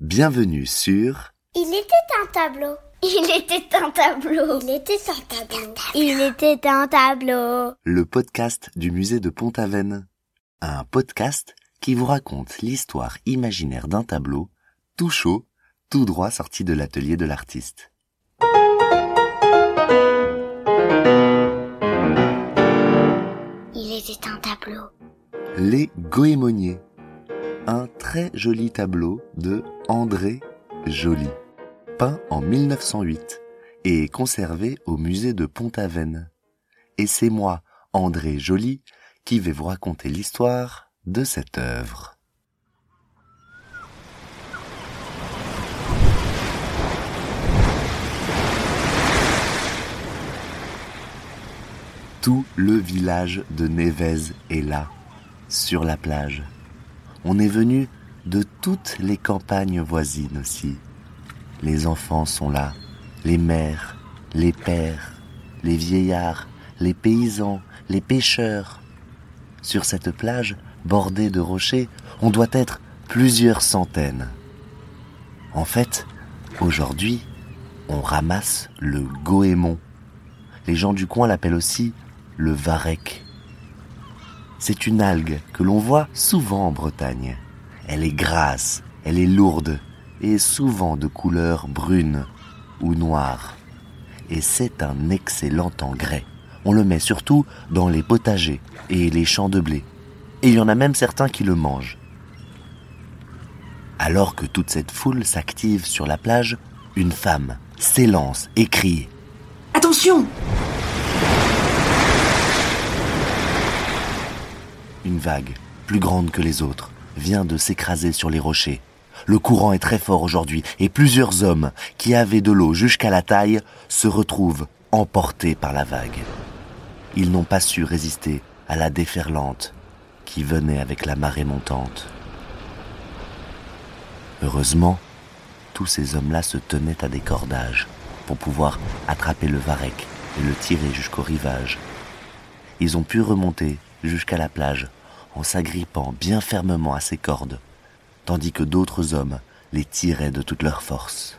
Bienvenue sur Il était un tableau. Il était un tableau. Il était un tableau. Il était un tableau. le podcast du musée de Pont-Aven. Un podcast qui vous raconte l'histoire imaginaire d'un tableau, tout chaud, tout droit sorti de l'atelier de l'artiste. Il était un tableau. Les Goémoniers. Un très joli tableau de André Joly, peint en 1908 et conservé au musée de Pont-Aven. Et c'est moi, André Joly, qui vais vous raconter l'histoire de cette œuvre. Tout le village de Névez est là, sur la plage. On est venu de toutes les campagnes voisines aussi. Les enfants sont là, les mères, les pères, les vieillards, les paysans, les pêcheurs. Sur cette plage, bordée de rochers, on doit être plusieurs centaines. En fait, aujourd'hui, on ramasse le goémon. Les gens du coin l'appellent aussi le varech. C'est une algue que l'on voit souvent en Bretagne. Elle est grasse, elle est lourde et souvent de couleur brune ou noire. Et c'est un excellent engrais. On le met surtout dans les potagers et les champs de blé. Et il y en a même certains qui le mangent. Alors que toute cette foule s'active sur la plage, une femme s'élance et crie Attention vague, plus grande que les autres, vient de s'écraser sur les rochers. Le courant est très fort aujourd'hui et plusieurs hommes qui avaient de l'eau jusqu'à la taille se retrouvent emportés par la vague. Ils n'ont pas su résister à la déferlante qui venait avec la marée montante. Heureusement, tous ces hommes-là se tenaient à des cordages pour pouvoir attraper le varech et le tirer jusqu'au rivage. Ils ont pu remonter jusqu'à la plage en s'agrippant bien fermement à ces cordes, tandis que d'autres hommes les tiraient de toute leur force.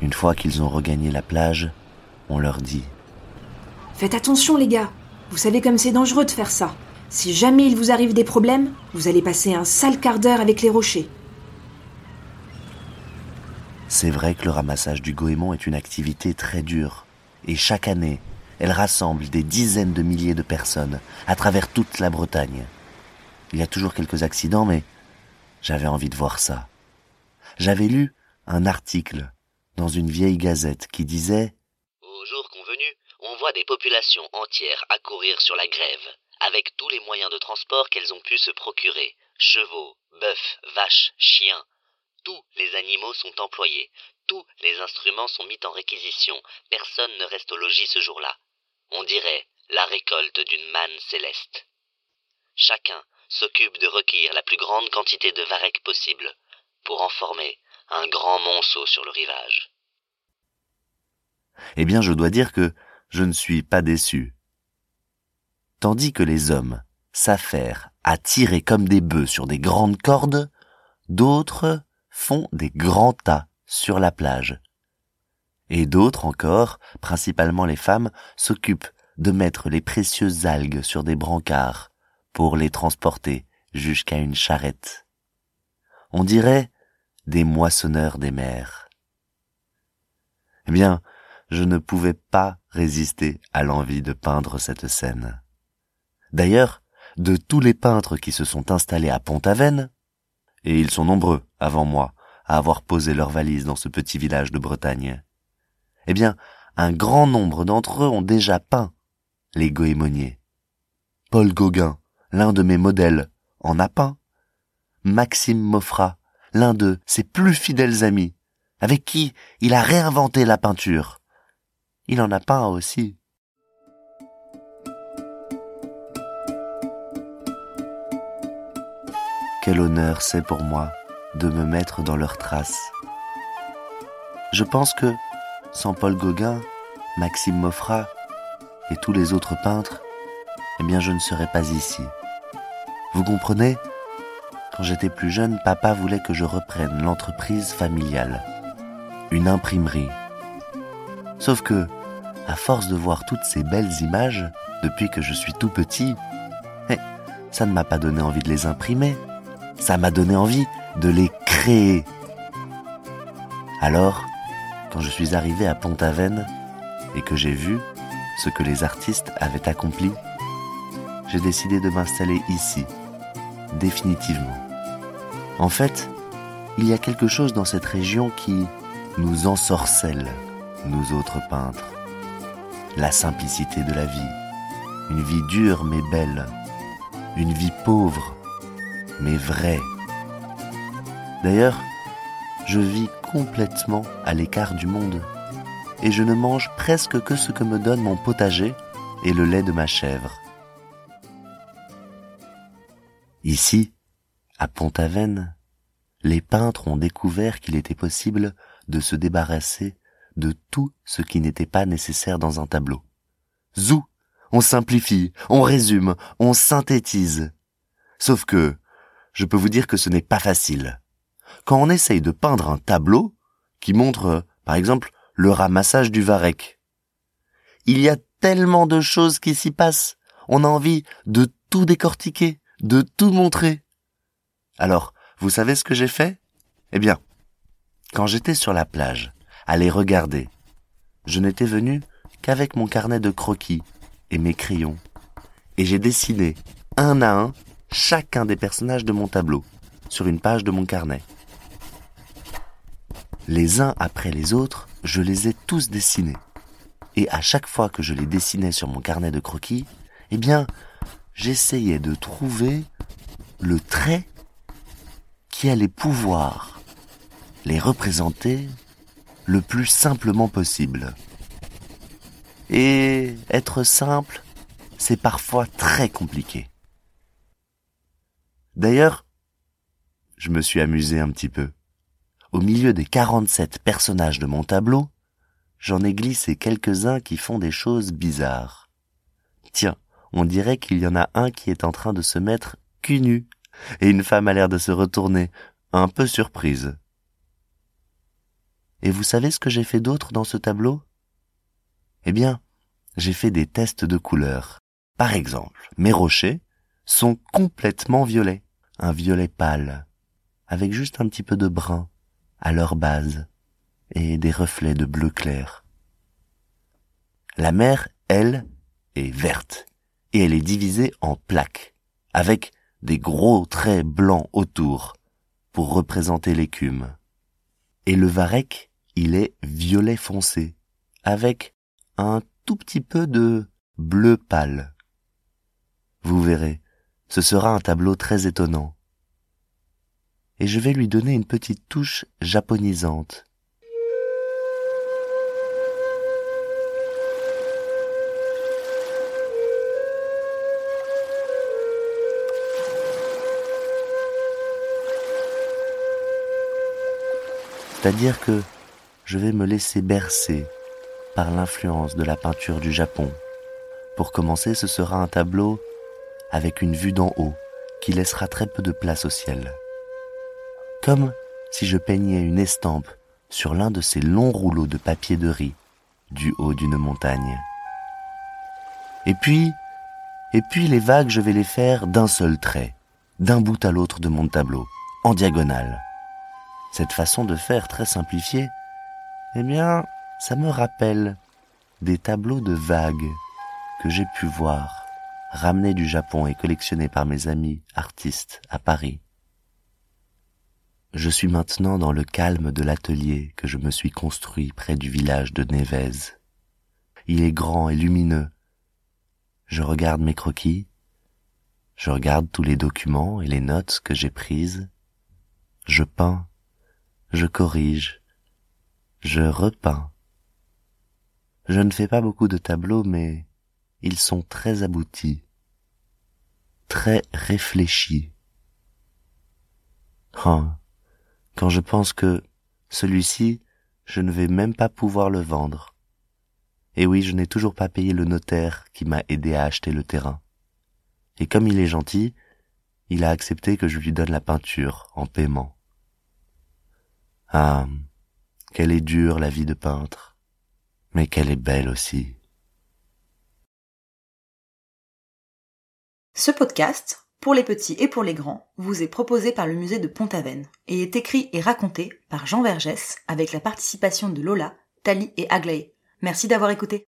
Une fois qu'ils ont regagné la plage, on leur dit Faites attention les gars, vous savez comme c'est dangereux de faire ça. Si jamais il vous arrive des problèmes, vous allez passer un sale quart d'heure avec les rochers. C'est vrai que le ramassage du goémon est une activité très dure, et chaque année, elle rassemble des dizaines de milliers de personnes à travers toute la Bretagne. Il y a toujours quelques accidents, mais j'avais envie de voir ça. J'avais lu un article dans une vieille gazette qui disait Au jour convenu, on voit des populations entières accourir sur la grève, avec tous les moyens de transport qu'elles ont pu se procurer chevaux, bœufs, vaches, chiens. Tous les animaux sont employés, tous les instruments sont mis en réquisition, personne ne reste au logis ce jour-là. On dirait la récolte d'une manne céleste. Chacun s'occupe de recueillir la plus grande quantité de varech possible pour en former un grand monceau sur le rivage. Eh bien, je dois dire que je ne suis pas déçu. Tandis que les hommes s'affairent à tirer comme des bœufs sur des grandes cordes, d'autres font des grands tas sur la plage. Et d'autres encore, principalement les femmes, s'occupent de mettre les précieuses algues sur des brancards pour les transporter jusqu'à une charrette. On dirait des moissonneurs des mers. Eh bien, je ne pouvais pas résister à l'envie de peindre cette scène. D'ailleurs, de tous les peintres qui se sont installés à Pont-Aven, et ils sont nombreux avant moi à avoir posé leurs valises dans ce petit village de Bretagne, eh bien, un grand nombre d'entre eux ont déjà peint les goémoniers. Paul Gauguin, l'un de mes modèles, en a peint. Maxime Moffrat, l'un de ses plus fidèles amis, avec qui il a réinventé la peinture. Il en a peint aussi. Quel honneur c'est pour moi de me mettre dans leurs traces. Je pense que, sans Paul Gauguin, Maxime Moffrat et tous les autres peintres, eh bien je ne serais pas ici. Vous comprenez? Quand j'étais plus jeune, papa voulait que je reprenne l'entreprise familiale. Une imprimerie. Sauf que, à force de voir toutes ces belles images, depuis que je suis tout petit, eh, ça ne m'a pas donné envie de les imprimer. Ça m'a donné envie de les créer. Alors, quand je suis arrivé à Pont-Aven et que j'ai vu ce que les artistes avaient accompli, j'ai décidé de m'installer ici, définitivement. En fait, il y a quelque chose dans cette région qui nous ensorcelle, nous autres peintres. La simplicité de la vie, une vie dure mais belle, une vie pauvre mais vraie. D'ailleurs, je vis complètement à l'écart du monde et je ne mange presque que ce que me donne mon potager et le lait de ma chèvre. Ici, à Pont-Aven, les peintres ont découvert qu'il était possible de se débarrasser de tout ce qui n'était pas nécessaire dans un tableau. Zou, on simplifie, on résume, on synthétise. Sauf que, je peux vous dire que ce n'est pas facile. Quand on essaye de peindre un tableau qui montre, par exemple, le ramassage du varech, il y a tellement de choses qui s'y passent. On a envie de tout décortiquer, de tout montrer. Alors, vous savez ce que j'ai fait? Eh bien, quand j'étais sur la plage, à les regarder, je n'étais venu qu'avec mon carnet de croquis et mes crayons. Et j'ai dessiné, un à un, chacun des personnages de mon tableau, sur une page de mon carnet. Les uns après les autres, je les ai tous dessinés. Et à chaque fois que je les dessinais sur mon carnet de croquis, eh bien, j'essayais de trouver le trait qui allait pouvoir les représenter le plus simplement possible. Et être simple, c'est parfois très compliqué. D'ailleurs, je me suis amusé un petit peu. Au milieu des 47 personnages de mon tableau, j'en ai glissé quelques-uns qui font des choses bizarres. Tiens, on dirait qu'il y en a un qui est en train de se mettre cul nu, et une femme a l'air de se retourner, un peu surprise. Et vous savez ce que j'ai fait d'autre dans ce tableau? Eh bien, j'ai fait des tests de couleurs. Par exemple, mes rochers sont complètement violets, un violet pâle, avec juste un petit peu de brun à leur base et des reflets de bleu clair. La mer, elle, est verte et elle est divisée en plaques, avec des gros traits blancs autour pour représenter l'écume. Et le varech, il est violet foncé, avec un tout petit peu de bleu pâle. Vous verrez, ce sera un tableau très étonnant. Et je vais lui donner une petite touche japonisante. C'est-à-dire que je vais me laisser bercer par l'influence de la peinture du Japon. Pour commencer, ce sera un tableau avec une vue d'en haut qui laissera très peu de place au ciel. Comme si je peignais une estampe sur l'un de ces longs rouleaux de papier de riz du haut d'une montagne. Et puis, et puis les vagues, je vais les faire d'un seul trait, d'un bout à l'autre de mon tableau, en diagonale. Cette façon de faire très simplifiée, eh bien, ça me rappelle des tableaux de vagues que j'ai pu voir, ramenés du Japon et collectionnés par mes amis artistes à Paris. Je suis maintenant dans le calme de l'atelier que je me suis construit près du village de Névez. Il est grand et lumineux. Je regarde mes croquis, je regarde tous les documents et les notes que j'ai prises, je peins je corrige, je repeins. Je ne fais pas beaucoup de tableaux, mais ils sont très aboutis, très réfléchis. Quand je pense que celui-ci, je ne vais même pas pouvoir le vendre. Et oui, je n'ai toujours pas payé le notaire qui m'a aidé à acheter le terrain. Et comme il est gentil, il a accepté que je lui donne la peinture en paiement. Ah, qu'elle est dure la vie de peintre, mais qu'elle est belle aussi. Ce podcast, pour les petits et pour les grands, vous est proposé par le musée de Pont-Aven et est écrit et raconté par Jean Vergès avec la participation de Lola, Tali et Aglaé. Merci d'avoir écouté.